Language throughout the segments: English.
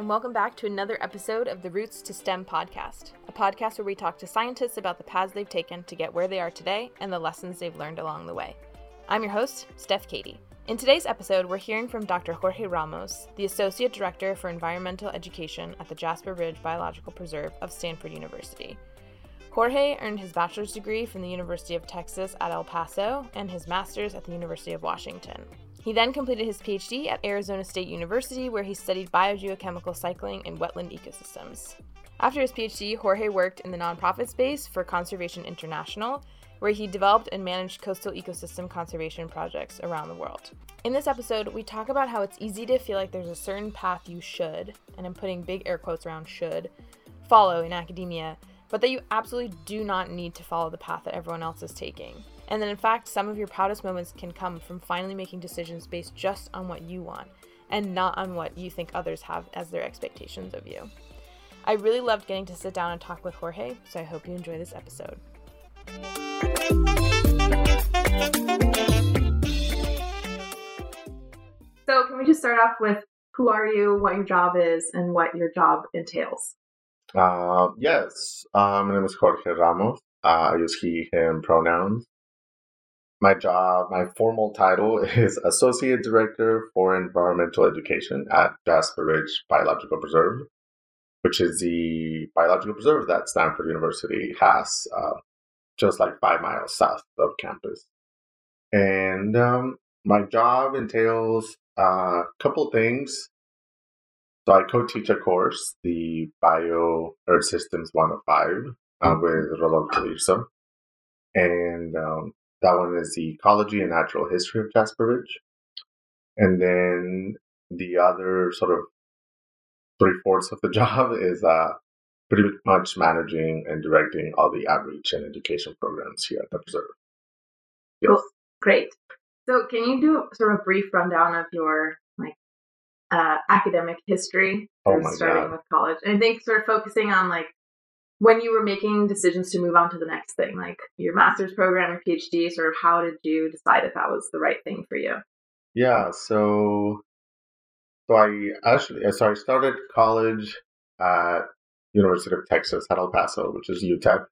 and welcome back to another episode of the Roots to STEM podcast, a podcast where we talk to scientists about the paths they've taken to get where they are today and the lessons they've learned along the way. I'm your host, Steph Katie. In today's episode, we're hearing from Dr. Jorge Ramos, the Associate Director for Environmental Education at the Jasper Ridge Biological Preserve of Stanford University. Jorge earned his bachelor's degree from the University of Texas at El Paso and his master's at the University of Washington. He then completed his PhD at Arizona State University, where he studied biogeochemical cycling in wetland ecosystems. After his PhD, Jorge worked in the nonprofit space for Conservation International, where he developed and managed coastal ecosystem conservation projects around the world. In this episode, we talk about how it's easy to feel like there's a certain path you should, and I'm putting big air quotes around should, follow in academia, but that you absolutely do not need to follow the path that everyone else is taking. And that in fact, some of your proudest moments can come from finally making decisions based just on what you want and not on what you think others have as their expectations of you. I really loved getting to sit down and talk with Jorge, so I hope you enjoy this episode. So, can we just start off with who are you, what your job is, and what your job entails? Uh, yes, uh, my name is Jorge Ramos. Uh, I use he, him pronouns. My job, my formal title is Associate Director for Environmental Education at Jasper Ridge Biological Preserve, which is the biological preserve that Stanford University has uh, just like five miles south of campus. And um, my job entails a uh, couple things. So I co-teach a course, the Bio Earth Systems 105, uh, with Rodolfo Dirzo. And um, that one is the ecology and natural history of Jasper Ridge. And then the other sort of three fourths of the job is uh, pretty much managing and directing all the outreach and education programs here at the preserve. Yes. Cool. Great. So, can you do sort of a brief rundown of your like uh, academic history, oh starting God. with college? And I think sort of focusing on like when you were making decisions to move on to the next thing, like your master's program, or PhD, sort of how did you decide if that was the right thing for you? Yeah, so so I actually so I started college at University of Texas at El Paso, which is UTEP.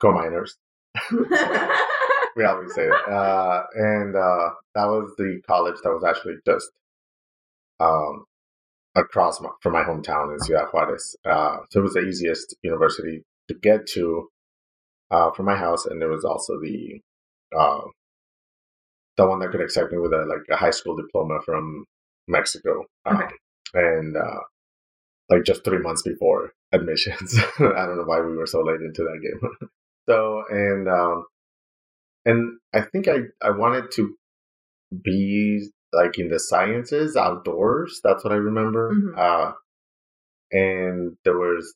Go Miners. we always say it. Uh, and uh, that was the college that was actually just um, across my, from my hometown in Ciudad Juarez. Uh, so it was the easiest university to get to uh, from my house, and there was also the uh, the one that could accept me with a like a high school diploma from Mexico, um, and uh, like just three months before admissions. I don't know why we were so late into that game. so and um, and I think I I wanted to be like in the sciences outdoors. That's what I remember. Mhm. Uh, and there was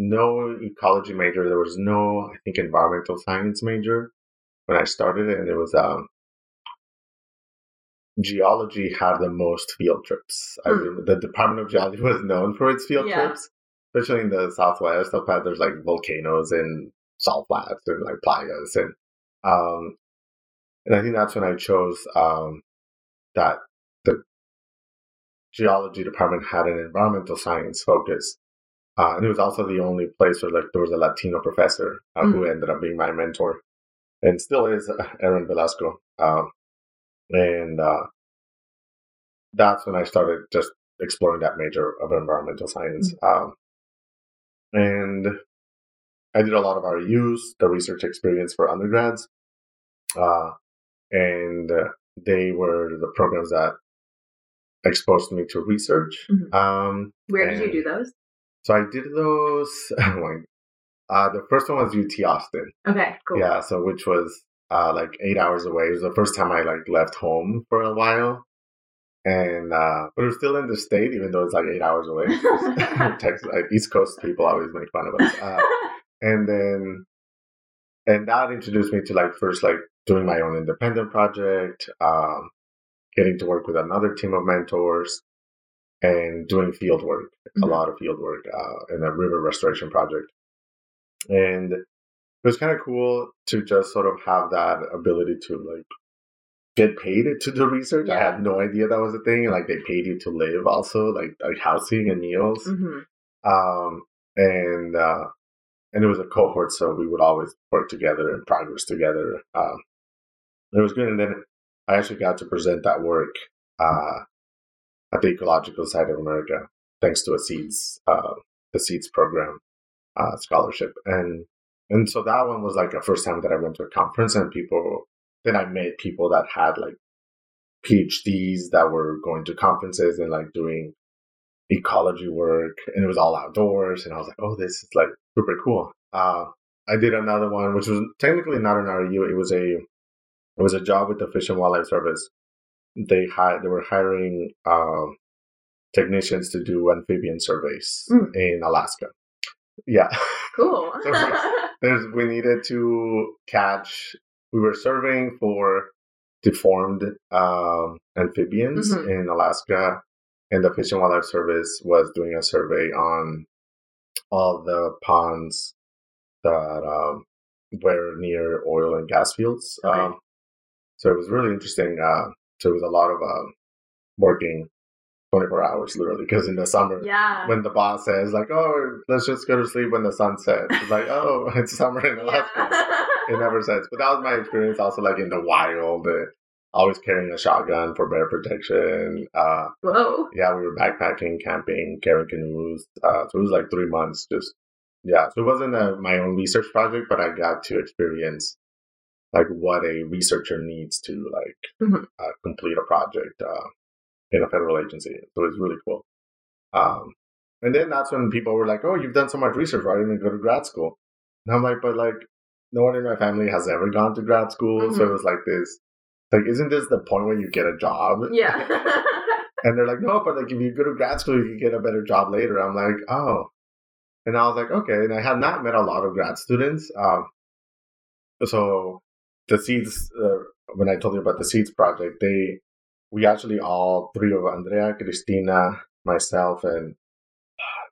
no ecology major. There was no, I think, environmental science major when I started it, and it was um, geology had the most field trips. I Hmm. remember the Department of Geology was known for its field Yeah. trips, especially in the Southwest. Up there's like volcanoes and salt flats and like playas, and um, and I think that's when I chose um, that the geology department had an environmental science focus. Uh, and it was also the only place where like there was a Latino professor uh, who ended up being my mentor, and still is uh, Aaron Velasco. Um, and uh, that's when I started just exploring that major of environmental science. Um, and I did a lot of REUs, the research experience for undergrads, uh, and they were the programs that exposed me to research. Mhm. Um, Where did you do those? So I did those. uh, the first one was UT Austin. Okay, cool. Yeah, so which was uh, like eight hours away. It was the first time I like left home for a while, and uh, but it was still in the state, even though it's like eight hours away. Texas, like, East Coast people always make fun of us. Uh, and then, and that introduced me to like first like doing my own independent project, um, getting to work with another team of mentors, and doing field work, a Mhm. lot of field work uh, in a river restoration project. And it was kind of cool to just sort of have that ability to like get paid to do research. I had no idea that was a thing. Like they paid you to live also, like like housing and meals. hmm Um, and uh, and it was a cohort, so we would always work together and progress together. Um, it was good, and then I actually got to present that work uh, at the Ecological Society of America, thanks to a Seeds uh, the Seeds program uh, scholarship, and and so that one was like the first time that I went to a conference, and people then I met people that had like PhDs that were going to conferences and like doing ecology work and it was all outdoors and I was like, oh, this is like super cool. Uh, I did another one, which was technically not an REU. It was a it was a job with the Fish and Wildlife Service. They hired they were hiring um, technicians to do amphibian surveys Mm. in Alaska. Yeah, Cool. So there's we needed to catch. We were surveying for deformed um, amphibians Mhm. in Alaska, and the Fish and Wildlife Service was doing a survey on all the ponds that um, were near oil and gas fields. Okay. Um, so it was really interesting. Uh, so it was a lot of um, working 24 hours literally because in the summer yeah. when the boss says like, "Oh, let's just go to sleep when the sun sets," it's like, "Oh, it's summer in Alaska." yeah. It never sets. But that was my experience also like in the wild, uh, always carrying a shotgun for bear protection. Uh, Whoa. yeah, we were backpacking, camping, carrying canoes. Uh, so it was like three months just yeah. So it wasn't a, my own research project, but I got to experience like what a researcher needs to like Mhm. uh, complete a project uh, in a federal agency. So it's really cool. Um, and then that's when people were like, "Oh, you've done so much research. Why didn't you go to grad school?" And I'm like, "But like, no one in my family has ever gone to grad school, so Mhm. it was like this." Like, isn't this the point where you get a job? Yeah. And they're like, no, but like if you go to grad school, you can get a better job later. I'm like, oh. And I was like, okay. And I had not met a lot of grad students. Um, so the seeds, uh, when I told you about the seeds project, they, we actually all three of Andrea, Cristina, myself, and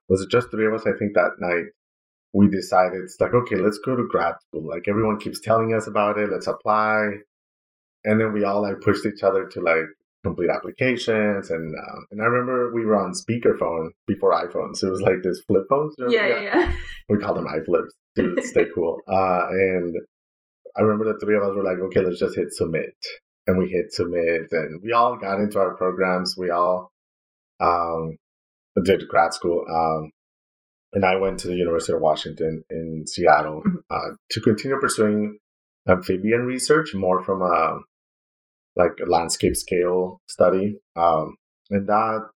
was it just three of us? I think that night we decided it's like, okay, let's go to grad school. Like everyone keeps telling us about it. Let's apply. And then we all like pushed each other to like complete applications and um, and I remember we were on speakerphone before iPhones. It was like this flip phones. you know? yeah, yeah, yeah. We called them iFlips to stay cool. Uh, and I remember the three of us were like, okay, let's just hit submit. And we hit submit and we all got into our programs. We all um, did grad school. Um, and I went to the University of Washington in Seattle Mhm. uh, to continue pursuing amphibian research more from a like a landscape scale study. Um, and that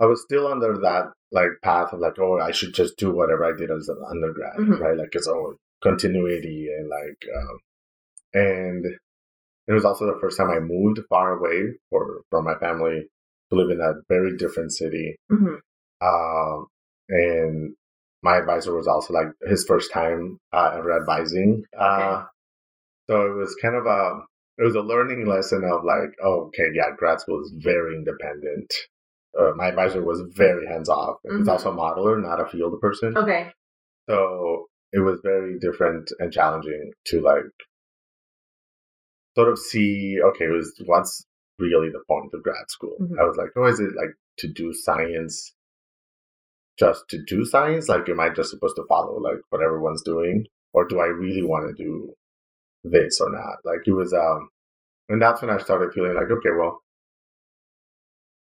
I was still under that like path of like, oh, I should just do whatever I did as an undergrad, Mhm. right? Like it's all continuity and like, um, and it was also the first time I moved far away for from my family to live in a very different city. Mhm. Um, and my advisor was also like his first time uh, ever advising. Uh, so it was kind of a it was a learning lesson of like, oh, okay, yeah, grad school is very independent. Uh, my advisor was very hands off. He's Mhm. also a modeler, not a field person. Okay. So it was very different and challenging to like sort of see, okay, it was what's really the point of grad school? Mhm. I was like, oh, is it like to do science just to do science? Like, am I just supposed to follow like what everyone's doing? Or do I really want to do this or not? Like, it was, um, and that's when I started feeling like, okay, well,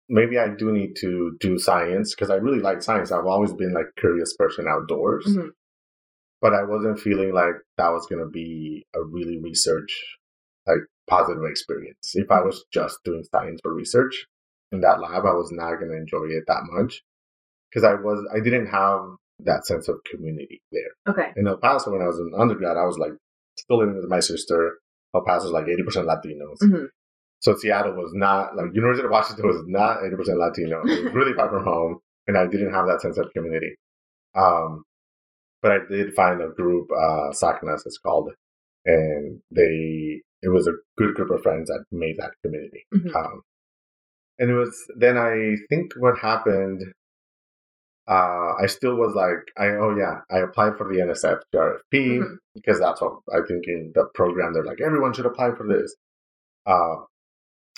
maybe I do need to do science because I really like science. I've always been like curious person outdoors Mhm. But I wasn't feeling like that was going to be a really research, like positive experience. If I was just doing science for research in that lab, I was not going to enjoy it that much because I was, I didn't have that sense of community there. Okay. In El Paso, when I was an undergrad, I was like still living with my sister. El Paso's like 80% Latinos. Mhm. So Seattle was not like University of Washington was not 80% Latino. It was really far from home, and I didn't have that sense of community. Um, but I did find a group, uh, SACNAS it's called, and they it was a good group of friends that made that community. Mhm. Um, and it was then I think what happened. Uh, I still was like, I oh yeah, I applied for the NSF GRFP Mhm. because that's what I think in the program they're like everyone should apply for this. Uh,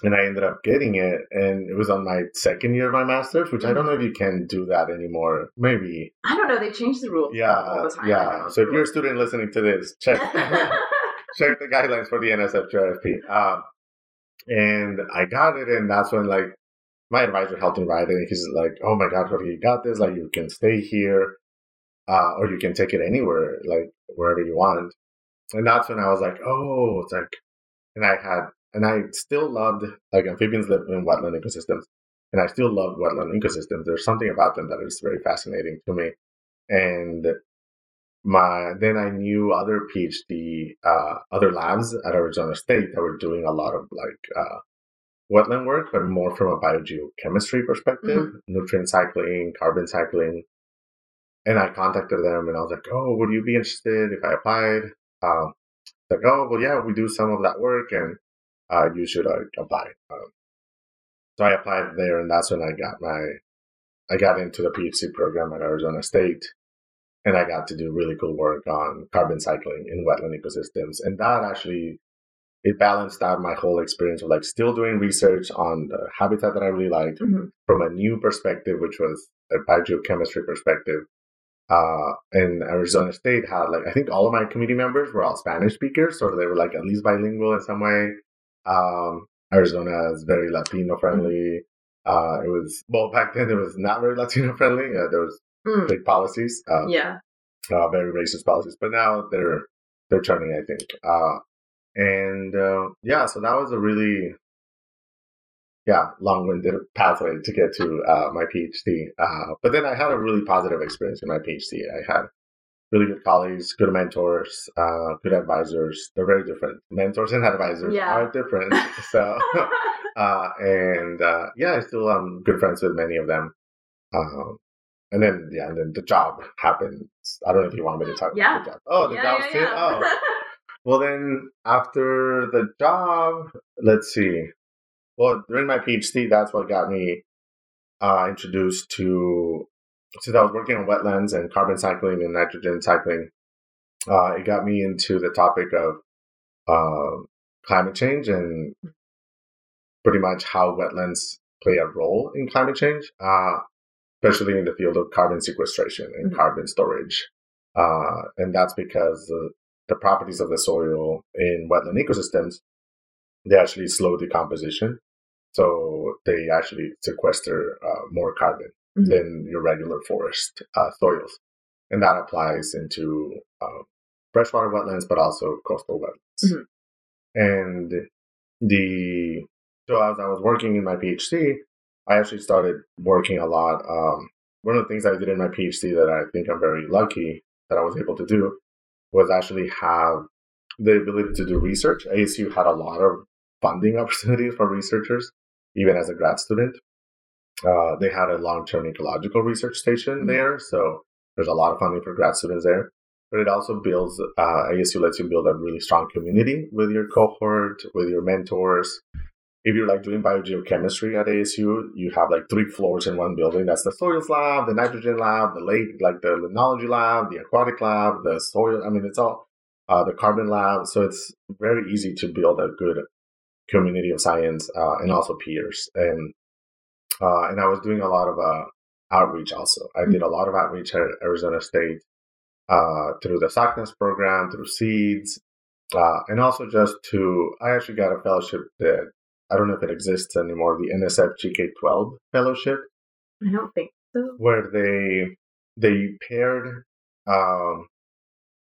and I ended up getting it, and it was on my second year of my master's, which I don't know if you can do that anymore. Maybe I don't know. They changed the rules. yeah, all the time. yeah. So if you're a student listening to this, check check the guidelines for the NSF GRFP. Um, and I got it, and that's when like my advisor helped me write it. And he's like, "Oh my God, Jorge, you got this! Like you can stay here, uh, or you can take it anywhere, like wherever you want." And that's when I was like, "Oh, it's like," and I had, and I still loved like amphibians live in wetland ecosystems, and I still love wetland ecosystems. There's something about them that is very fascinating to me, and my then I knew other PhD uh, other labs at Arizona State that were doing a lot of like uh, wetland work, but more from a biogeochemistry perspective, mm-hmm. nutrient cycling, carbon cycling. And I contacted them and I was like, "Oh, would you be interested if I applied?" Um, like, "Oh, well, yeah, we do some of that work, and uh, you should uh, apply." Um, so I applied there, and that's when I got my I got into the PhD program at Arizona State and I got to do really cool work on carbon cycling in wetland ecosystems. And that actually it balanced out my whole experience of like still doing research on the habitat that I really liked mm-hmm. from a new perspective, which was a biogeochemistry perspective. Uh, and Arizona State had like I think all of my committee members were all Spanish speakers, so they were like at least bilingual in some way. Um, Arizona is very Latino friendly. Uh, it was well back then it was not very Latino friendly. Uh, there was mm. big policies. Uh, yeah. Uh, very racist policies, but now they're they're turning, I think. Uh, and uh, yeah, so that was a really yeah long-winded pathway to get to uh, my PhD. Uh, but then I had a really positive experience in my PhD. I had really good colleagues, good mentors, uh, good advisors. They're very different. Mentors and advisors yeah. are different. so, uh, and uh, yeah, I still am good friends with many of them. Um, and then yeah, and then the job happens. I don't know if you want me to talk yeah. about the job. Oh, the yeah, job's yeah, too. Oh, well then after the job, let's see. Well, during my PhD, that's what got me uh, introduced to. Since I was working on wetlands and carbon cycling and nitrogen cycling, uh, it got me into the topic of uh, climate change and pretty much how wetlands play a role in climate change. Uh, especially in the field of carbon sequestration and mm-hmm. carbon storage. Uh, and that's because the, the properties of the soil in wetland ecosystems, they actually slow decomposition. So they actually sequester uh, more carbon mm-hmm. than your regular forest uh, soils. And that applies into uh, freshwater wetlands, but also coastal wetlands. Mm-hmm. And the so as I was working in my PhD, I actually started working a lot. Um, one of the things I did in my PhD that I think I'm very lucky that I was able to do was actually have the ability to do research. ASU had a lot of funding opportunities for researchers, even as a grad student. Uh, they had a long-term ecological research station mm-hmm. there, so there's a lot of funding for grad students there. But it also builds, uh, ASU lets you build a really strong community with your cohort, with your mentors, if you're like doing biogeochemistry at ASU, you have like three floors in one building. That's the soils lab, the nitrogen lab, the lake, like the limnology lab, the aquatic lab, the soil. I mean, it's all uh, the carbon lab. So it's very easy to build a good community of science uh, and also peers. And uh, and I was doing a lot of uh, outreach also. I did a lot of outreach at Arizona State uh, through the SACNAS program, through Seeds, uh, and also just to, I actually got a fellowship that I don't know if it exists anymore, the NSF GK12 fellowship. I don't think so. Where they they paired um,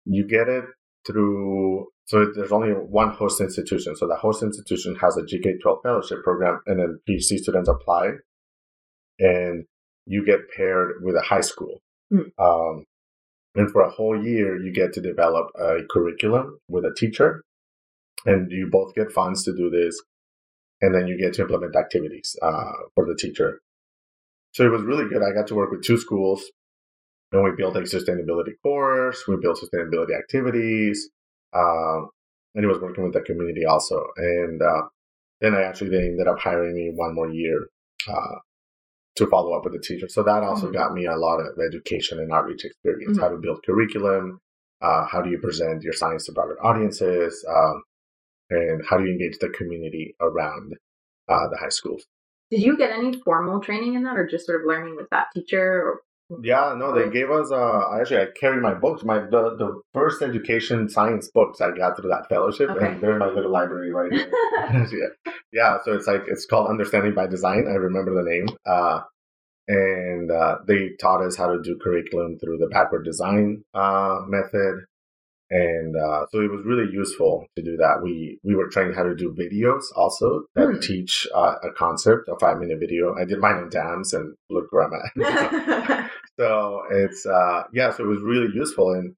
you get it through so there's only one host institution. So the host institution has a GK12 fellowship program and then PhD students apply and you get paired with a high school. Mm. Um, and for a whole year, you get to develop a curriculum with a teacher and you both get funds to do this and then you get to implement activities uh, for the teacher. So it was really good. I got to work with two schools, and we built a sustainability course. We built sustainability activities, uh, and it was working with the community also. And uh, then I actually they ended up hiring me one more year uh, to follow up with the teacher. So that also mm-hmm. got me a lot of education and outreach experience: mm-hmm. how to build curriculum, uh, how do you present your science to broader audiences. Um, and how do you engage the community around uh, the high schools. Did you get any formal training in that, or just sort of learning with that teacher? Or yeah, no, they gave us. Uh, actually, I carry my books. My the, the first education science books I got through that fellowship, okay. and they're in my little library right here. yeah, yeah. So it's like it's called Understanding by Design. I remember the name. Uh, and uh, they taught us how to do curriculum through the backward design uh, method and uh, so it was really useful to do that. We we were trained how to do videos also that hmm. teach uh, a concept, a five minute video. I did mine on dams and look where I'm at. so it's uh, yeah, so it was really useful, and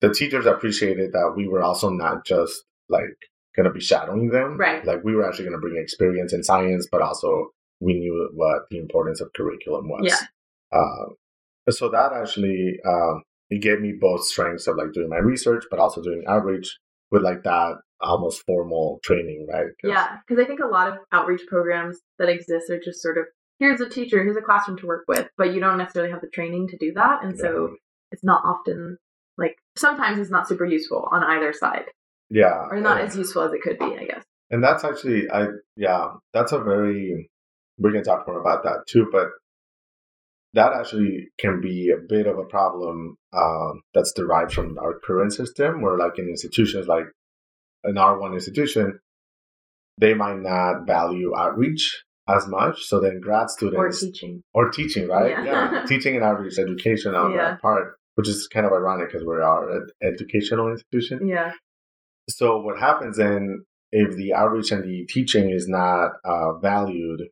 the teachers appreciated that we were also not just like going to be shadowing them, right? Like we were actually going to bring experience in science, but also we knew what the importance of curriculum was. Yeah. Uh, so that actually um, it gave me both strengths of like doing my research, but also doing outreach with like that almost formal training, right? Cause, yeah, because I think a lot of outreach programs that exist are just sort of here's a teacher, here's a classroom to work with, but you don't necessarily have the training to do that, and so it's not often like sometimes it's not super useful on either side. Yeah, or not as useful as it could be, I guess. And that's actually, I yeah, that's a very we can talk more about that too, but that actually can be a bit of a problem um, that's derived from our current system, where like in institutions like an R1 institution, they might not value outreach as much. So then grad students or teaching or teaching, right? Yeah, yeah. teaching and outreach education on yeah. that part, which is kind of ironic because we are an educational institution. Yeah. So what happens then if the outreach and the teaching is not uh, valued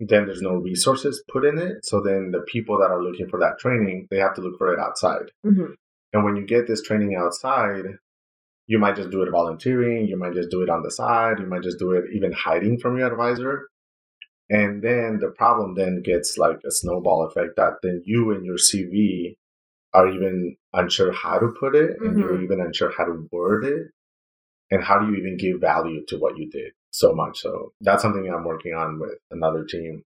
then there's no resources put in it. So then the people that are looking for that training, they have to look for it outside. Mm-hmm. And when you get this training outside, you might just do it volunteering, you might just do it on the side, you might just do it even hiding from your advisor. And then the problem then gets like a snowball effect that then you and your CV are even unsure how to put it and mm-hmm. you're even unsure how to word it. And how do you even give value to what you did? so much. So that's something I'm working on with another team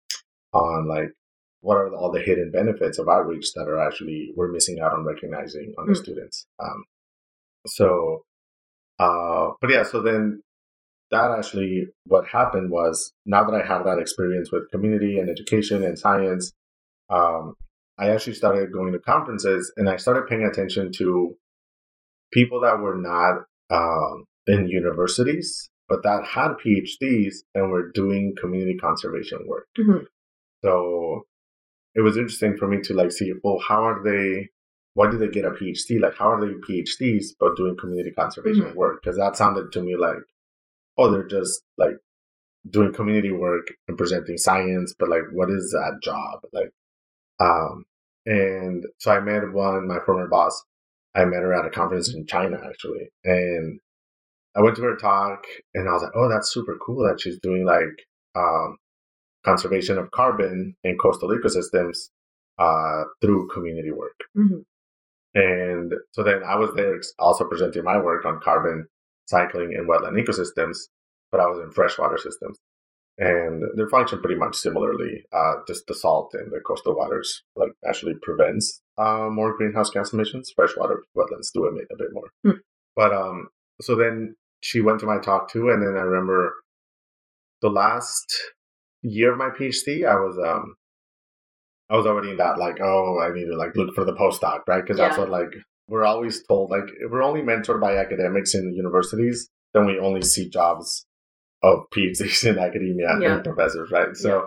on like what are all the hidden benefits of outreach that are actually we're missing out on recognizing on the mm. students. Um, so, uh, but yeah, so then that actually what happened was now that I have that experience with community and education and science, um, I actually started going to conferences and I started paying attention to people that were not um, in universities but that had PhDs and were doing community conservation work. Mm-hmm. So it was interesting for me to like see, well, how are they? Why did they get a PhD? Like, how are they PhDs but doing community conservation mm-hmm. work? Because that sounded to me like, oh, they're just like doing community work and presenting science, but like, what is that job? Like, um, and so I met one, my former boss. I met her at a conference in China actually, and I went to her talk and I was like, oh, that's super cool that she's doing like um, conservation of carbon in coastal ecosystems uh, through community work. Mm-hmm. And so then I was there also presenting my work on carbon cycling in wetland ecosystems, but I was in freshwater systems. And they function pretty much similarly. Uh, just the salt in the coastal waters like actually prevents uh, more greenhouse gas emissions. Freshwater wetlands do emit a bit more. Mm. But um, so then she went to my talk too, and then I remember the last year of my PhD, I was um I was already in that like, oh, I need to like look for the postdoc, right? Because yeah. that's what like we're always told like if we're only mentored by academics in the universities, then we only see jobs of PhDs in academia yeah. and professors, right? So, yeah.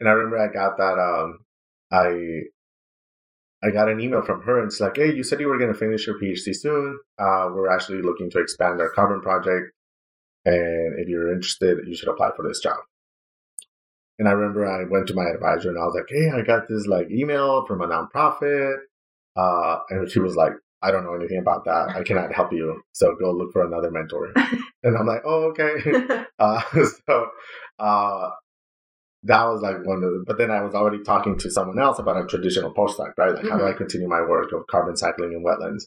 and I remember I got that um I I got an email from her and it's like, hey, you said you were going to finish your PhD soon. Uh, we're actually looking to expand our carbon project. And if you're interested, you should apply for this job. And I remember I went to my advisor and I was like, hey, I got this like email from a nonprofit. Uh, and she was like, I don't know anything about that. I cannot help you. So go look for another mentor. and I'm like, oh, okay. uh, so, uh, that was like one of the, but then I was already talking to someone else about a traditional postdoc, right? Like, mm-hmm. how do I mm-hmm. continue my work of carbon cycling in wetlands?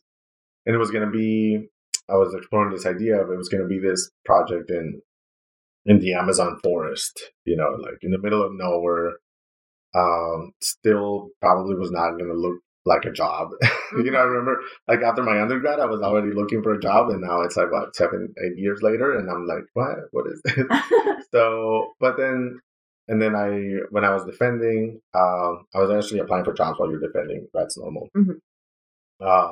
And it was going to be, I was exploring this idea of it was going to be this project in, in the Amazon forest, you know, like in the middle of nowhere. Um, still probably was not going to look like a job. you know, I remember like after my undergrad, I was already looking for a job, and now it's like what seven, eight years later, and I'm like, what? What is this? so, but then, and then I, when I was defending, um, I was actually applying for jobs while you're defending. That's normal. Mhm. Uh,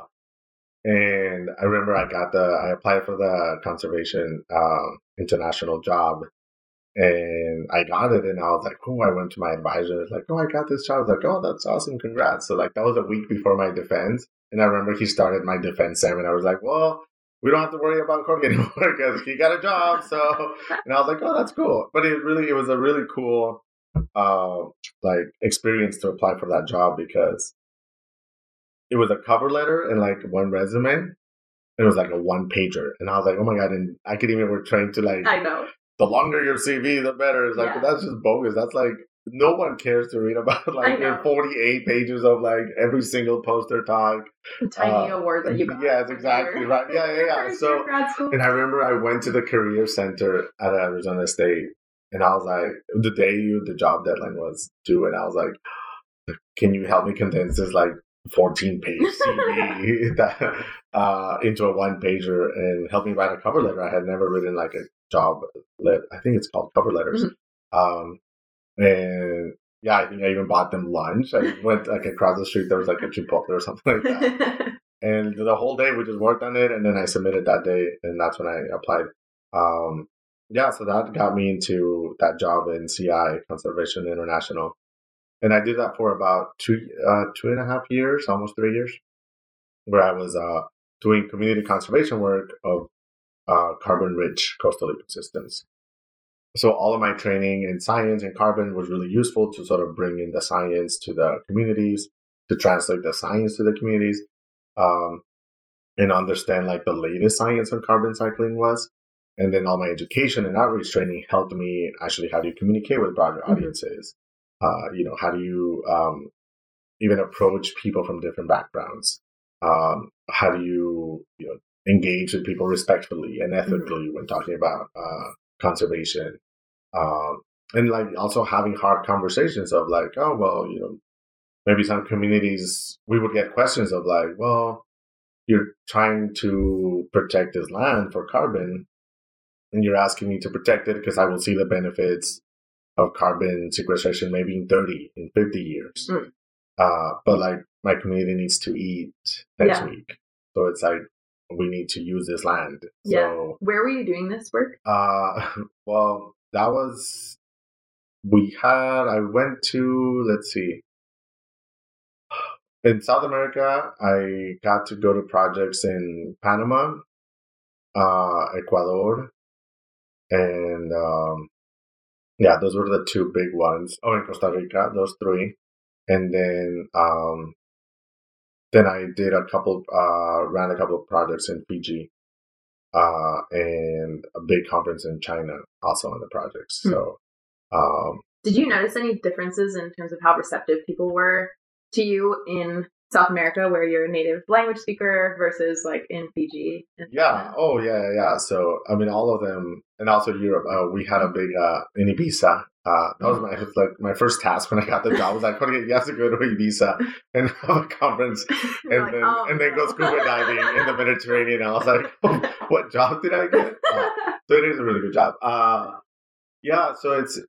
and I remember I got the, I applied for the conservation um, international job, and I got it, and I was like, oh, I went to my advisor, like, oh, I got this job. I was like, oh, that's awesome, congrats. So like that was a week before my defense, and I remember he started my defense seminar. I was like, well, we don't have to worry about Jorge anymore because he got a job. So, and I was like, oh, that's cool. But it really, it was a really cool, uh, like experience to apply for that job because it was a cover letter and like one resume. It was like a one pager, and I was like, "Oh my god!" And I could even were trained to like I know. The longer your CV, the better. It's like Yeah. but that's just bogus. That's like no one cares to read about like know. your 48 pages of like every single poster talk. The tiny Uh, award that you got. yes, exactly, right. Yeah, yeah, yeah. So- your grad school. And I remember I went to the career center at Arizona State, and I was like, the day you the job deadline was due, and I was like, can you help me condense this like 14 page CV that, uh, into a one pager and help me write a cover letter? I had never written like a job lit. I think it's called cover letters. Um, and yeah, I think I even bought them lunch. I went like across the street. There was like a Chipotle or something like that. and the whole day we just worked on it, and then I submitted that day, and that's when I applied. Um, yeah, so that got me into that job in CI Conservation International, and I did that for about two uh, two and a half years, almost three years, where I was uh, doing community conservation work of uh, carbon-rich coastal ecosystems. So all of my training in science and carbon was really useful to sort of bring in the science to the communities, to translate the science to the communities, um, and understand like the latest science on carbon cycling was. And then all my education and outreach training helped me actually how do you communicate with broader Mhm. audiences. Uh, you know, how do you um, even approach people from different backgrounds? Um, how do you you know engage with people respectfully and ethically when talking about uh, conservation? Um, and like also having hard conversations of like, oh well, you know, maybe some communities we would get questions of like, well, you're trying to protect this land for carbon, and you're asking me to protect it because I will see the benefits of carbon sequestration maybe in 30, in 50 years. Mm. Uh, but like my community needs to eat next Yeah. week, so it's like we need to use this land. Yeah. So Where were you doing this work? uh, well, that was we had. I went to let's see. In South America, I got to go to projects in Panama, uh, Ecuador, and um, yeah, those were the two big ones. Oh, in Costa Rica, those three, and then um, then I did a couple, uh, ran a couple of projects in Fiji, uh, and a big conference in China also on the projects. Hmm. So, um, Did you notice any differences in terms of how receptive people were to you in South America, where you're a native language speaker, versus like in Fiji? and yeah. Oh, yeah, yeah, yeah. So, I mean, all of them, and also Europe. Uh, we had a big uh, in Ibiza. Uh, that was my like my first task when I got the job. I was like, okay, you have to go to Ibiza and have a conference and like, then "Oh, and then go scuba diving in the Mediterranean. I was like, what job did I get? Uh, so it is a really good job. Uh, yeah, so it's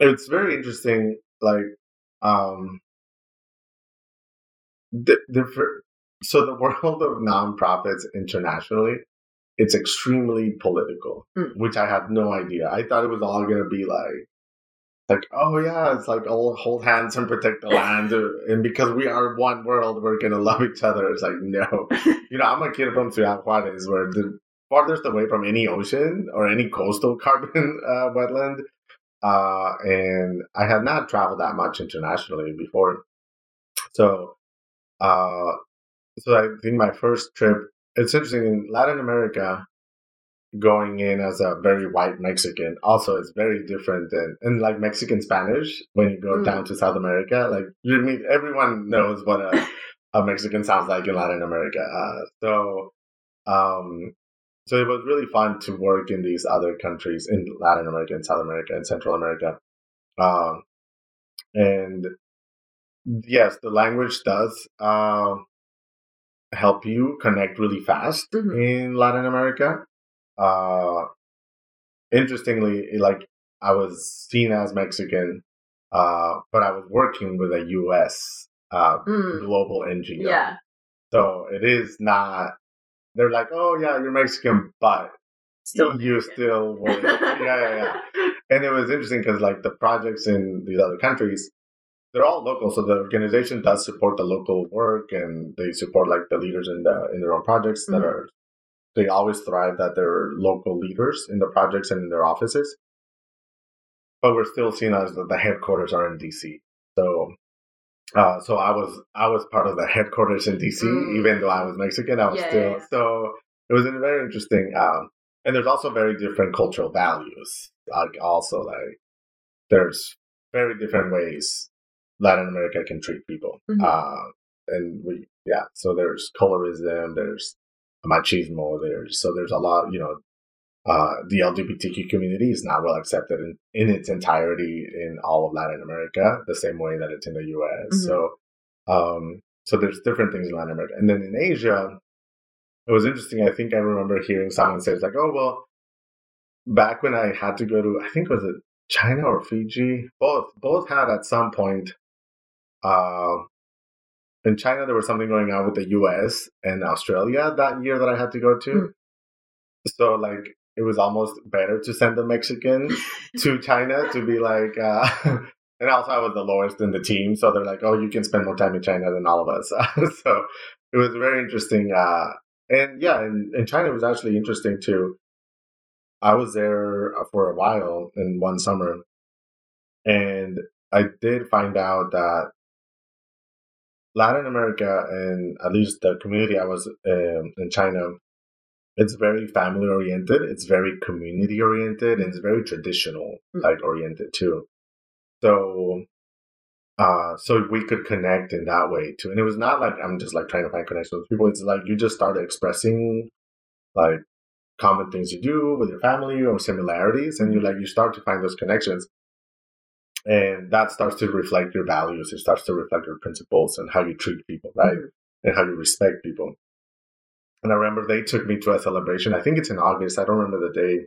it's very interesting. Like, um, the, the so the world of nonprofits internationally, it's extremely political, Mm. which I had no idea. I thought it was all gonna be like. Like oh yeah, it's like all hold hands and protect the land, uh, and because we are one world, we're gonna love each other. It's like no, you know, I'm a kid from Ciudad Juarez, where the farthest away from any ocean or any coastal carbon uh, wetland. Uh, and I had not traveled that much internationally before. So, uh, so I think my first trip, it's interesting in Latin America, going in as a very white Mexican, also it's very different than, and like Mexican Spanish, when you go Mm. down to South America, like you mean, everyone knows what a, a Mexican sounds like in Latin America. Uh, so, um, so it was really fun to work in these other countries in Latin America and South America and Central America. Um, and yes, the language does uh, help you connect really fast Mhm. in Latin America. Uh, interestingly, like I was seen as Mexican, uh, but I was working with a U.S. Uh, Mm, global NGO. yeah. So it is not. They're like, oh yeah, you're Mexican, but Still. you still work. yeah, yeah, yeah. And it was interesting because like the projects in these other countries, they're all local. So the organization does support the local work, and they support like the leaders in the in their own projects that Mhm. are. They always thrive that they're local leaders in the projects and in their offices. But we're still seen as the, the headquarters are in DC. So, uh, so I was I was part of the headquarters in DC, Mm. even though I was Mexican. I was Yeah, still yeah, yeah. so it was a very interesting. Um, and there's also very different cultural values. Like also like there's very different ways Latin America can treat people. Mhm. Uh, and we yeah, so there's colorism, there's machismo, there's so there's a lot, you know, uh, the LGBTQ community is not well accepted in, in its entirety in all of Latin America, the same way that it's in the US. Mhm. So, um, so there's different things in Latin America. And then in Asia, it was interesting. I think I remember hearing someone say, it's like, oh, well, back when I had to go to, I think was it China or Fiji? Both, both had at some point, uh, in China, there was something going on with the US and Australia that year that I had to go to. Mm. So, like, it was almost better to send a Mexican to China to be like, uh, and also I was the lowest in the team. So they're like, oh, you can spend more time in China than all of us. so it was very interesting. Uh, and yeah, in, in China, it was actually interesting too. I was there for a while in one summer, and I did find out that Latin America and at least the community I was um, in China, it's very family oriented. It's very community oriented, and it's very traditional Mm. like oriented too. So, uh, so we could connect in that way too. And it was not like I'm just like trying to find connections with people. It's like you just started expressing like common things you do with your family or similarities, and you like you start to find those connections and that starts to reflect your values. It starts to reflect your principles and how you treat people, right? Mhm. And how you respect people. And I remember they took me to a celebration. I think it's in August. I don't remember the day,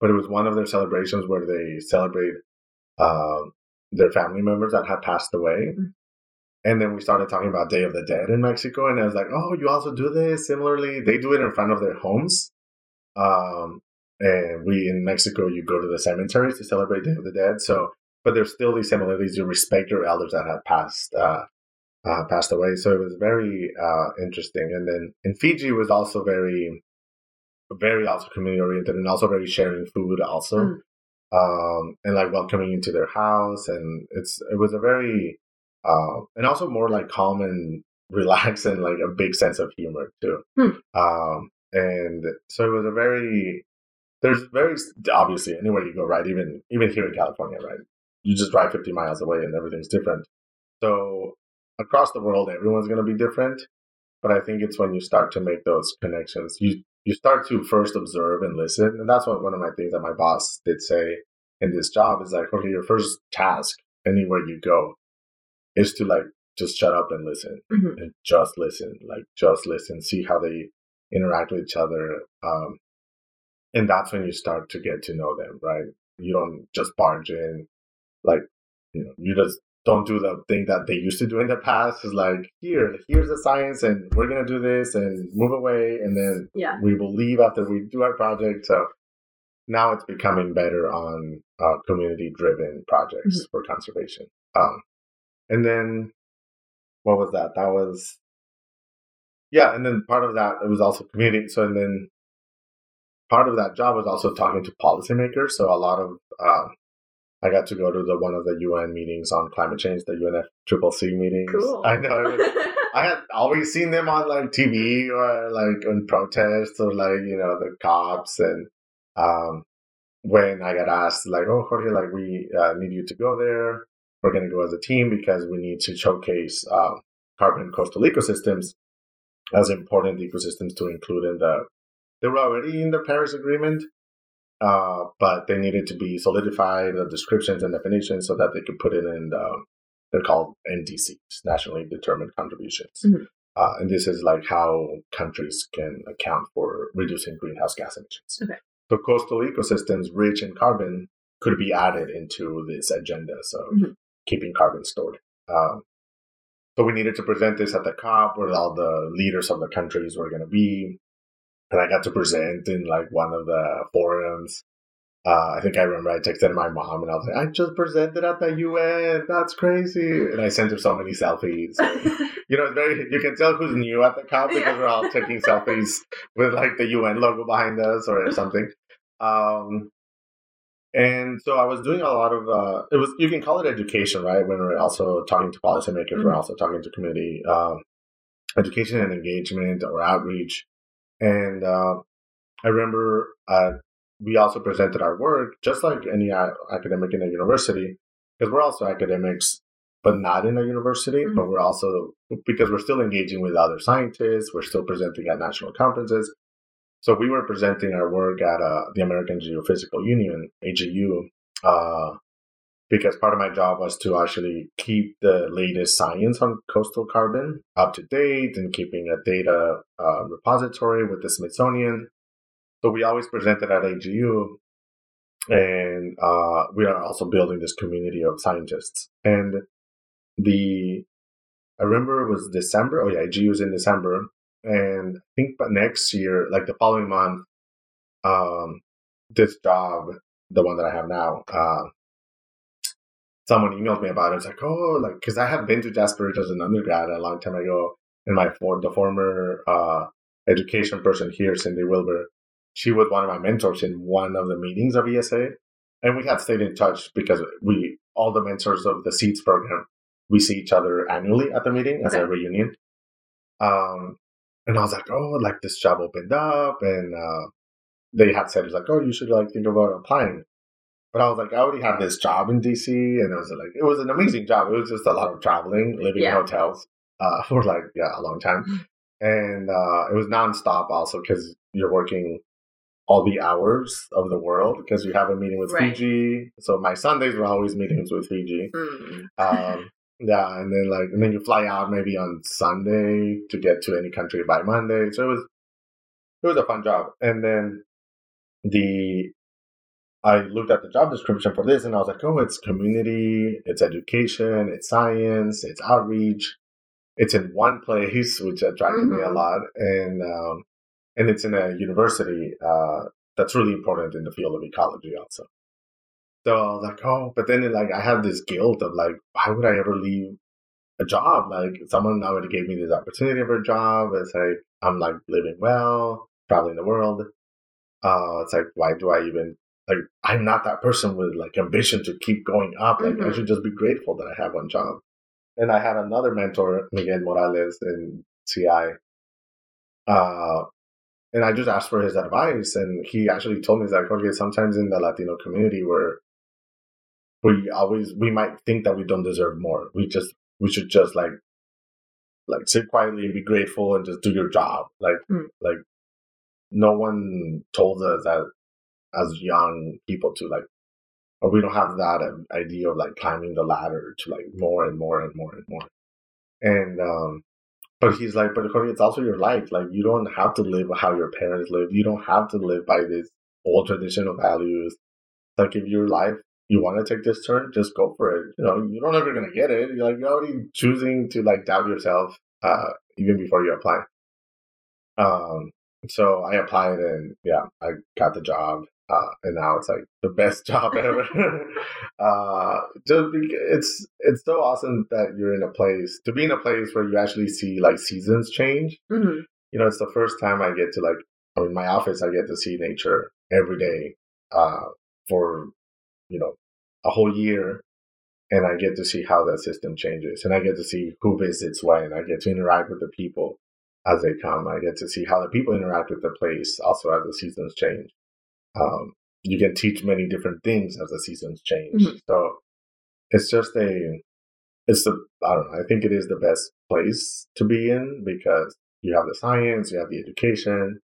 but it was one of their celebrations where they celebrate um, their family members that had passed away. Mhm. And then we started talking about Day of the Dead in Mexico, and I was like, "Oh, you also do this similarly? They do it in front of their homes." Um, and we in Mexico, you go to the cemeteries to celebrate Day of the Dead. So, but there's still these similarities. You respect your elders that have passed uh, uh, passed away. So it was very uh, interesting. And then in Fiji, it was also very, very also community oriented and also very sharing food also, Mm. um, and like welcoming into their house. And it's it was a very uh, and also more like calm and relaxed and like a big sense of humor too. Hmm. Um, and so it was a very there's very obviously anywhere you go, right? Even even here in California, right? You just drive 50 miles away and everything's different. So across the world, everyone's going to be different. But I think it's when you start to make those connections, you you start to first observe and listen, and that's what one of my things that my boss did say in this job is like, okay, your first task anywhere you go is to like just shut up and listen Mhm. and just listen, like just listen, see how they interact with each other. Um, and that's when you start to get to know them, right? You don't just barge in, like, you know, you just don't do the thing that they used to do in the past. Is like, here, here's the science, and we're gonna do this, and move away, and then Yeah. we will leave after we do our project. So now it's becoming better on uh, community-driven projects for conservation. Um, and then what was that? That was yeah, and then part of that it was also community. So and then part of that job was also talking to policymakers. So a lot of uh, I got to go to the one of the UN meetings on climate change, the UNFCCC meetings. Cool. I know. Was, I had always seen them on like TV or like on protests or like you know the cops and um, when I got asked like oh Jorge like we uh, need you to go there we're going to go as a team because we need to showcase uh, carbon coastal ecosystems as important ecosystems to include in the they were already in the Paris Agreement uh, but they needed to be solidified the descriptions and definitions so that they could put it in the they're called NDCs, nationally determined contributions. Mm-hmm. Uh, and this is like how countries can account for reducing greenhouse gas emissions. Okay. So coastal ecosystems rich in carbon could be added into this agenda. So mm-hmm. keeping carbon stored. Um, so we needed to present this at the COP where all the leaders of the countries were going to be. And I got to present in like one of the forums. Uh, I think I remember I texted my mom and I was like, I just presented at the UN. That's crazy. And I sent her so many selfies. you know, it's very, you can tell who's new at the COP because yeah. we're all taking selfies with like the UN logo behind us or something. Um, and so I was doing a lot of uh, it was you can call it education, right? When we're also talking to policymakers, mm-hmm. we're also talking to community um, education and engagement or outreach. And uh, I remember uh, we also presented our work just like any academic in a university, because we're also academics, but not in a university. Mm-hmm. But we're also because we're still engaging with other scientists, we're still presenting at national conferences. So we were presenting our work at uh, the American Geophysical Union, AGU, uh, because part of my job was to actually keep the latest science on coastal carbon up to date and keeping a data uh, repository with the Smithsonian. So we always presented at AGU, and uh, we are also building this community of scientists. And the I remember it was December. Oh yeah, AGU was in December, and I think but next year, like the following month, um, this job, the one that I have now, uh, someone emailed me about it. It's like, oh, like because I have been to Jasper as an undergrad a long time ago, and my for the former uh, education person here, Cindy Wilbur, she was one of my mentors in one of the meetings of ESA, and we had stayed in touch because we all the mentors of the Seeds program we see each other annually at the meeting as okay. a reunion. Um, and I was like, oh, like this job opened up, and uh, they had said it's like, oh, you should like think about applying. But I was like, I already had this job in DC, and it was like, it was an amazing job. It was just a lot of traveling, living yeah. in hotels uh, for like yeah a long time, mm-hmm. and uh, it was nonstop also because you're working all the hours of the world because you have a meeting with right. Fiji. So my Sundays were always meetings with Fiji. Mm. Um, yeah, and then like and then you fly out maybe on Sunday to get to any country by Monday. So it was it was a fun job. And then the I looked at the job description for this and I was like, oh, it's community, it's education, it's science, it's outreach, it's in one place, which attracted mm-hmm. me a mm-hmm. lot, and um, and it's in a university uh, that's really important in the field of ecology also. So I was like, oh, but then like I had this guilt of like, why would I ever leave a job? Like someone already gave me this opportunity for a job. It's like I'm like living well, traveling the world. Uh, it's like why do I even like I'm not that person with like ambition to keep going up. Like mm-hmm. I should just be grateful that I have one job. And I had another mentor, Miguel Morales in CI. Uh, and I just asked for his advice, and he actually told me, "He's like, okay, sometimes in the Latino community, where we always we might think that we don't deserve more. We just we should just like like sit quietly and be grateful and just do your job. Like mm. like no one told us that as young people to like or we don't have that um, idea of like climbing the ladder to like more and more and more and more. And um but he's like, but it's also your life. Like you don't have to live how your parents live. You don't have to live by these old traditional values. Like if your life you want to take this turn, just go for it. You know, you're not ever gonna get it. You're like you're already choosing to like doubt yourself, uh, even before you apply. Um, so I applied and yeah, I got the job. Uh, and now it's like the best job ever. uh, just it's it's so awesome that you're in a place to be in a place where you actually see like seasons change. Mm-hmm. You know, it's the first time I get to like, I mean, my office, I get to see nature every day uh, for you know, a whole year and I get to see how that system changes and I get to see who visits when. I get to interact with the people as they come. I get to see how the people interact with the place also as the seasons change. Um, you can teach many different things as the seasons change. Mm-hmm. So it's just a, it's the, I don't know, I think it is the best place to be in because you have the science, you have the education,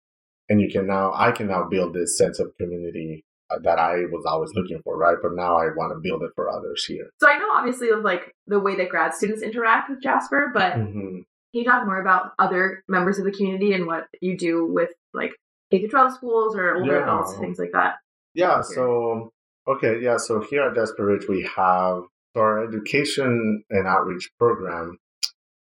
and you can now, I can now build this sense of community that I was always looking for, right? But now I want to build it for others here. So I know obviously of like the way that grad students interact with Jasper, but hmm can you talk more about other members of the community and what you do with like K through 12 schools or older Yeah. adults, things like that? Yeah. So okay, yeah. So here at Jasper, Ridge, we have our education and outreach program.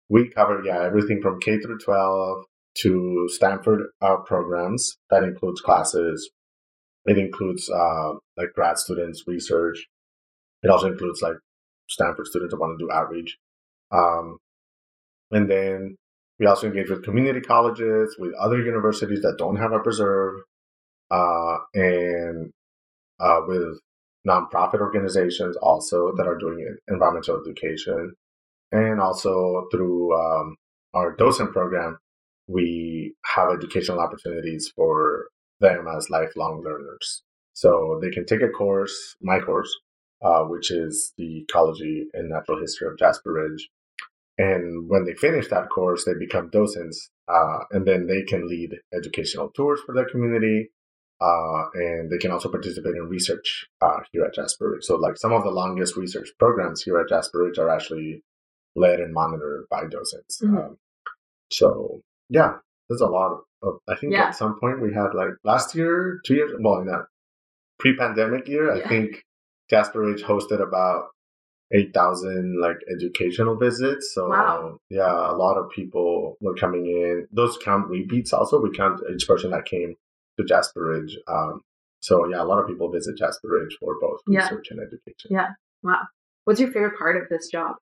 We cover yeah everything from K through twelve to Stanford uh, programs. That includes classes. It includes uh, like grad students, research. It also includes like Stanford students that want to do outreach. Um, and then we also engage with community colleges, with other universities that don't have a preserve, uh, and uh, with nonprofit organizations also that are doing environmental education. And also through um, our docent program, we have educational opportunities for them as lifelong learners. So they can take a course, my course, uh, which is the Ecology and Natural History of Jasper Ridge. And when they finish that course, they become docents, uh, and then they can lead educational tours for their community, uh, and they can also participate in research uh, here at Jasper Ridge. So, like some of the longest research programs here at Jasper Ridge are actually led and monitored by docents. Mhm. Um, so, yeah, there's a lot of. of I think Yeah. at some point we had like last year, two years, well, in that pre-pandemic year, I think Jasper Ridge hosted about 8,000 like educational visits. So Wow. yeah, a lot of people were coming in. Those count repeats also. We count each person that came to Jasper Ridge. Um, so yeah, a lot of people visit Jasper Ridge for both Yeah. research and education. Yeah. Wow. What's your favorite part of this job?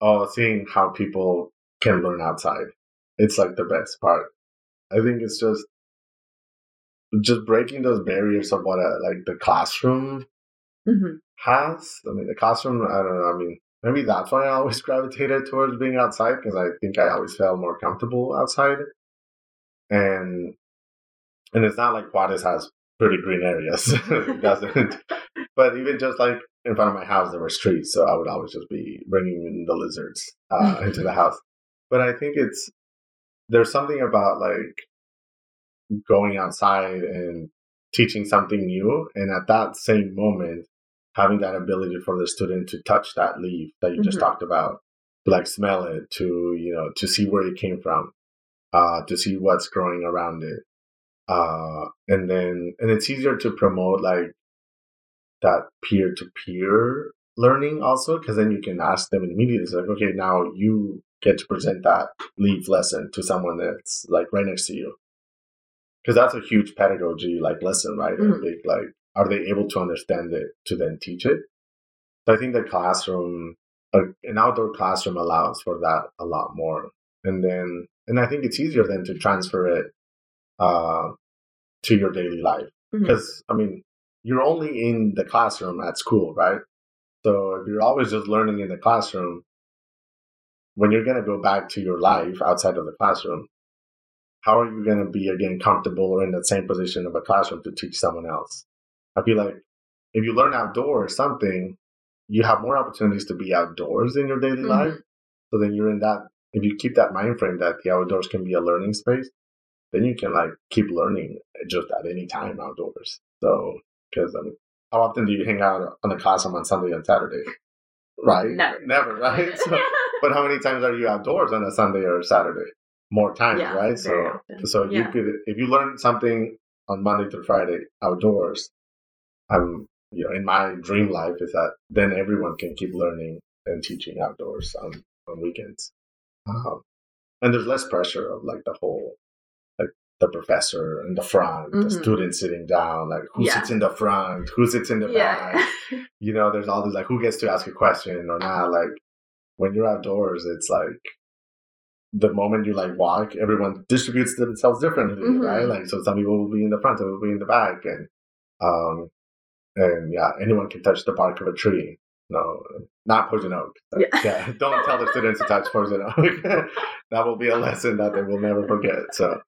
Oh, seeing how people can learn outside. It's like the best part. I think it's just just breaking those barriers of what a, like the classroom hmm has. I mean, the classroom, I don't know. I mean, maybe that's why I always gravitated towards being outside because I think I always felt more comfortable outside. And and it's not like Juarez has pretty green areas. it doesn't. But even just like in front of my house, there were trees, so I would always just be bringing in the lizards uh, into the house. But I think it's there's something about like going outside and teaching something new, and at that same moment, having that ability for the student to touch that leaf that you just Mhm. talked about, like smell it, to you know, to see where it came from, uh, to see what's growing around it, uh, and then and it's easier to promote like that peer to peer learning also because then you can ask them immediately. It's like, okay, now you get to present that leaf lesson to someone that's like right next to you. Because that's a huge pedagogy like lesson, right? A Mhm. big like, are they able to understand it to then teach it? So I think the classroom, an outdoor classroom, allows for that a lot more. And then, and I think it's easier then to transfer it uh, to your daily life because I mean, you're only in the classroom at school, right? So if you're always just learning in the classroom, when you're going to go back to your life outside of the classroom, how are you going to be again comfortable or in the same position of a classroom to teach someone else? I feel like if you learn outdoors something, you have more opportunities to be outdoors in your daily Mhm. life. So then you're in that. If you keep that mind frame that the outdoors can be a learning space, then you can like keep learning just at any time outdoors. So because I mean, how often do you hang out on the classroom on Sunday and Saturday? Right? Never. Never, right? So, but how many times are you outdoors on a Sunday or Saturday? More times, Yeah, right? So, often. so you could if you learn something on Monday through Friday outdoors, I'm you know in my dream life is that then everyone can keep learning and teaching outdoors on on weekends, um, and there's less pressure of like the whole like the professor in the front, the Mhm. student sitting down, like who Yeah. sits in the front, who sits in the back, you know, there's all these like who gets to ask a question or not. Like when you're outdoors, it's like the moment you like walk, everyone distributes themselves differently, Mhm. right? Like so some people will be in the front, some will be in the back and um and yeah, anyone can touch the bark of a tree. No, not poison oak. Yeah. Don't tell the students to touch poison oak. that will be a lesson that they will never forget. So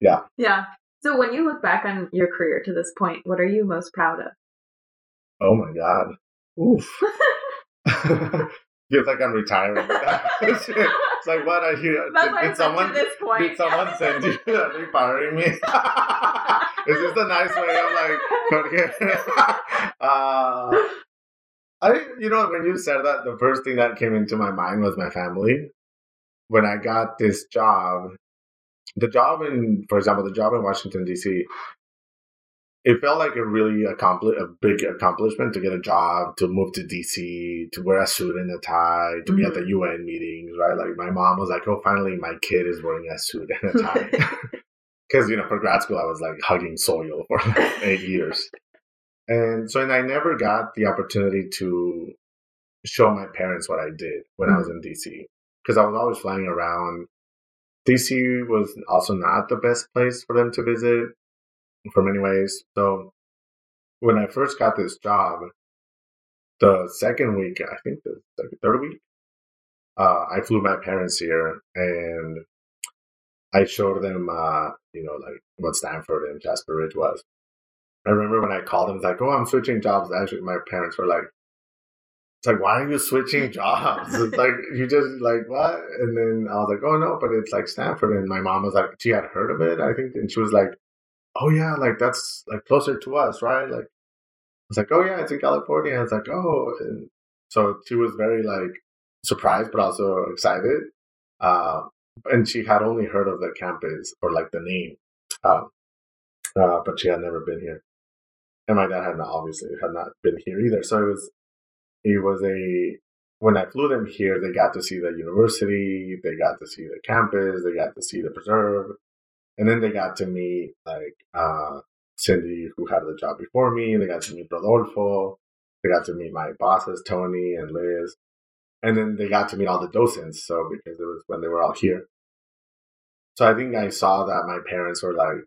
yeah. Yeah. So when you look back on your career to this point, what are you most proud of? oh my God. Oof. Feels like I'm retiring. it's like what I hear. That's did, did someone to this point. did someone send you that they firing me? It's just a nice way of like, uh, I, you know, when you said that, the first thing that came into my mind was my family. When I got this job, the job in, for example, the job in Washington D.C., it felt like a really accompli- a big accomplishment to get a job, to move to DC, to wear a suit and a tie, to mm-hmm. be at the UN mm-hmm. meetings, right? Like my mom was like, "Oh, finally, my kid is wearing a suit and a tie." Because you know, for grad school, I was like hugging soil for like eight years, and so and I never got the opportunity to show my parents what I did when mm-hmm. I was mm-hmm. in DC because I was always flying around. DC was also not the best place for them to visit for many ways. So when I first got this job, the second week, I think the third week, uh, I flew my parents here and I showed them, uh, you know, like what Stanford and Jasper Ridge was. I remember when I called them, like, oh, I'm switching jobs. Actually, my parents were like, it's like, why are you switching jobs? it's like, you just like, what? And then I was like, oh, no, but it's like Stanford. And my mom was like, she had heard of it, I think. And she was like, oh yeah, like that's like closer to us, right? Like I was like, oh yeah, it's in California. I was like, oh, and so she was very like surprised, but also excited. Uh, and she had only heard of the campus or like the name, uh, uh, but she had never been here. And my dad had not, obviously had not been here either. So it was, it was a when I flew them here, they got to see the university, they got to see the campus, they got to see the preserve, and then they got to meet like uh, Cindy, who had the job before me. They got to meet Rodolfo. They got to meet my bosses, Tony and Liz. And then they got to meet all the docents. So because it was when they were all here. So I think I saw that my parents were like,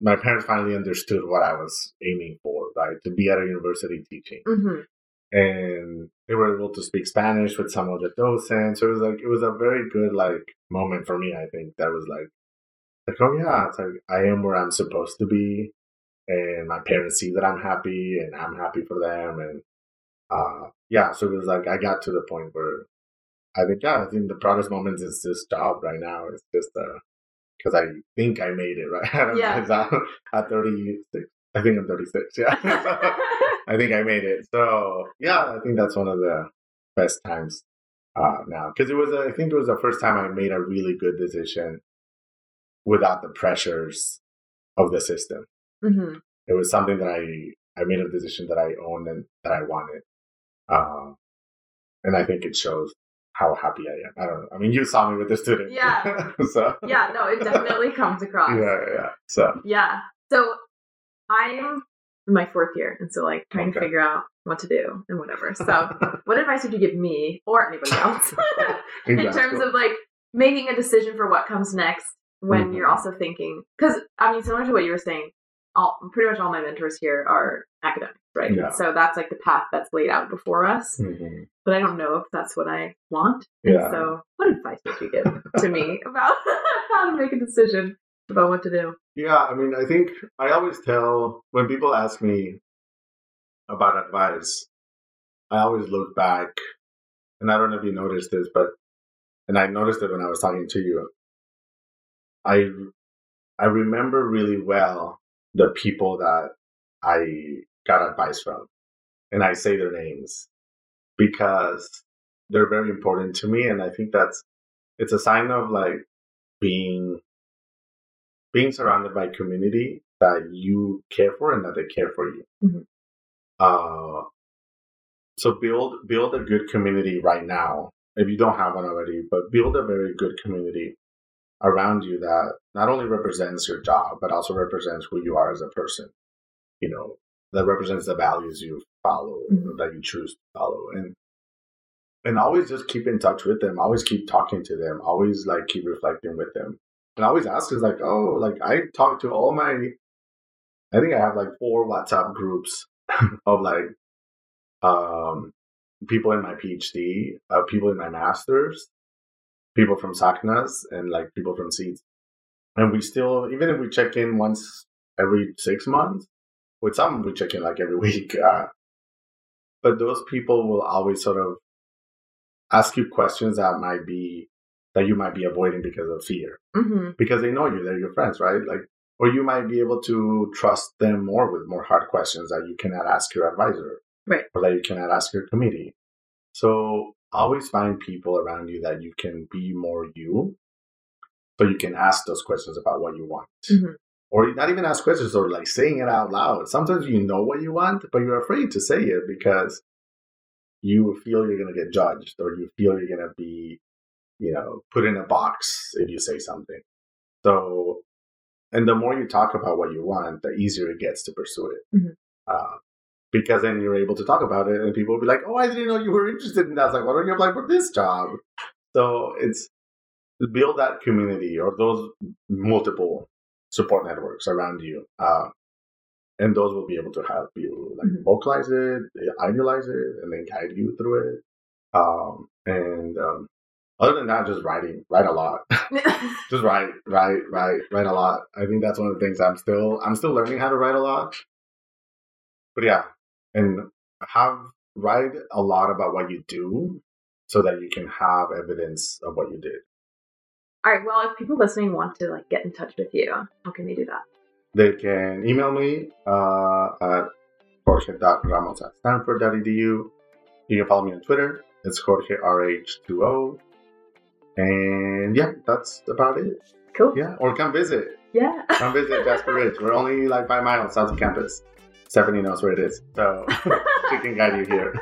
my parents finally understood what I was aiming for, right? To be at a university teaching. Mm-hmm and they were able to speak Spanish with some of the docents. So it was like it was a very good like moment for me. I think that was like like oh yeah, it's like I am where I'm supposed to be, and my parents see that I'm happy, and I'm happy for them, and uh yeah. So it was like I got to the point where I think yeah, I think the proudest moment is this job right now. It's just uh because I think I made it right. yeah. at 36, I think I'm 36. Yeah. I think I made it. So yeah, I think that's one of the best times uh, now because it was. A, I think it was the first time I made a really good decision without the pressures of the system. Mm-hmm. It was something that I I made a decision that I owned and that I wanted, um, and I think it shows how happy I am. I don't know. I mean, you saw me with the student. Yeah. so yeah, no, it definitely comes across. Yeah, yeah. So yeah. So I'm my fourth year, and so like trying okay. to figure out what to do and whatever. So, what advice would you give me or anybody else in terms of like making a decision for what comes next when mm-hmm. you're also thinking? Because I mean, similar to what you were saying, all pretty much all my mentors here are academics, right? Yeah. So that's like the path that's laid out before us. Mm-hmm. But I don't know if that's what I want. Yeah. And so, what advice would you give to me about how to make a decision about what to do? Yeah, I mean, I think I always tell when people ask me about advice, I always look back, and I don't know if you noticed this, but and I noticed it when I was talking to you. I I remember really well the people that I got advice from, and I say their names because they're very important to me, and I think that's it's a sign of like being being surrounded by community that you care for and that they care for you. Mm-hmm. Uh, so build build a good community right now if you don't have one already, but build a very good community around you that not only represents your job but also represents who you are as a person. You know that represents the values you follow mm-hmm. that you choose to follow and and always just keep in touch with them always keep talking to them always like keep reflecting with them and I always ask is like, oh, like I talk to all my, I think I have like four WhatsApp groups of like, um, people in my PhD, uh, people in my masters, people from SACNAS, and like people from Seeds. And we still, even if we check in once every six months, with some we check in like every week. Uh, but those people will always sort of ask you questions that might be that you might be avoiding because of fear. Mm-hmm. Because they know you, they're your friends, right? Like or you might be able to trust them more with more hard questions that you cannot ask your advisor, right? Or that you cannot ask your committee. So always find people around you that you can be more you, so you can ask those questions about what you want. Mm-hmm. Or not even ask questions or like saying it out loud. Sometimes you know what you want, but you're afraid to say it because you feel you're going to get judged or you feel you're going to be, you know, put in a box if you say something. So, and the more you talk about what you want, the easier it gets to pursue it. Mm-hmm. Uh, because then you're able to talk about it and people will be like, oh, I didn't know you were interested in that. It's like, why don't you apply for this job? So it's build that community or those multiple support networks around you. Uh, and those will be able to help you like mm-hmm. vocalize it, idealize it, and then guide you through it. Um, and um, other than that, just writing, write a lot. just write, write, write, write a lot. I think that's one of the things I'm still I'm still learning how to write a lot. But yeah, and have write a lot about what you do so that you can have evidence of what you did. All right. Well, if people listening want to like get in touch with you, how can they do that? They can email me uh, at jorge.ramos at stanford.edu. You can follow me on Twitter. It's JorgeRH20. And yeah, that's about it. Cool. Yeah, or come visit. Yeah. come visit Jasper Ridge. We're only like five miles south of campus. Stephanie knows where it is, so she can guide you here.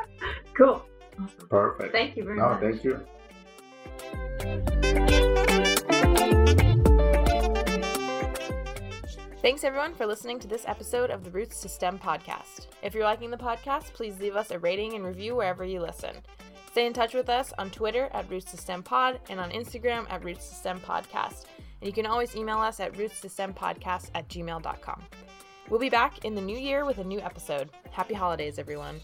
Cool. Awesome. Perfect. Thank you very no, much. thank you. Thanks everyone for listening to this episode of the Roots to STEM podcast. If you're liking the podcast, please leave us a rating and review wherever you listen. Stay in touch with us on Twitter at Roots to STEM Pod and on Instagram at Roots to STEM Podcast. And you can always email us at roots to STEM podcast at gmail.com. We'll be back in the new year with a new episode. Happy holidays, everyone.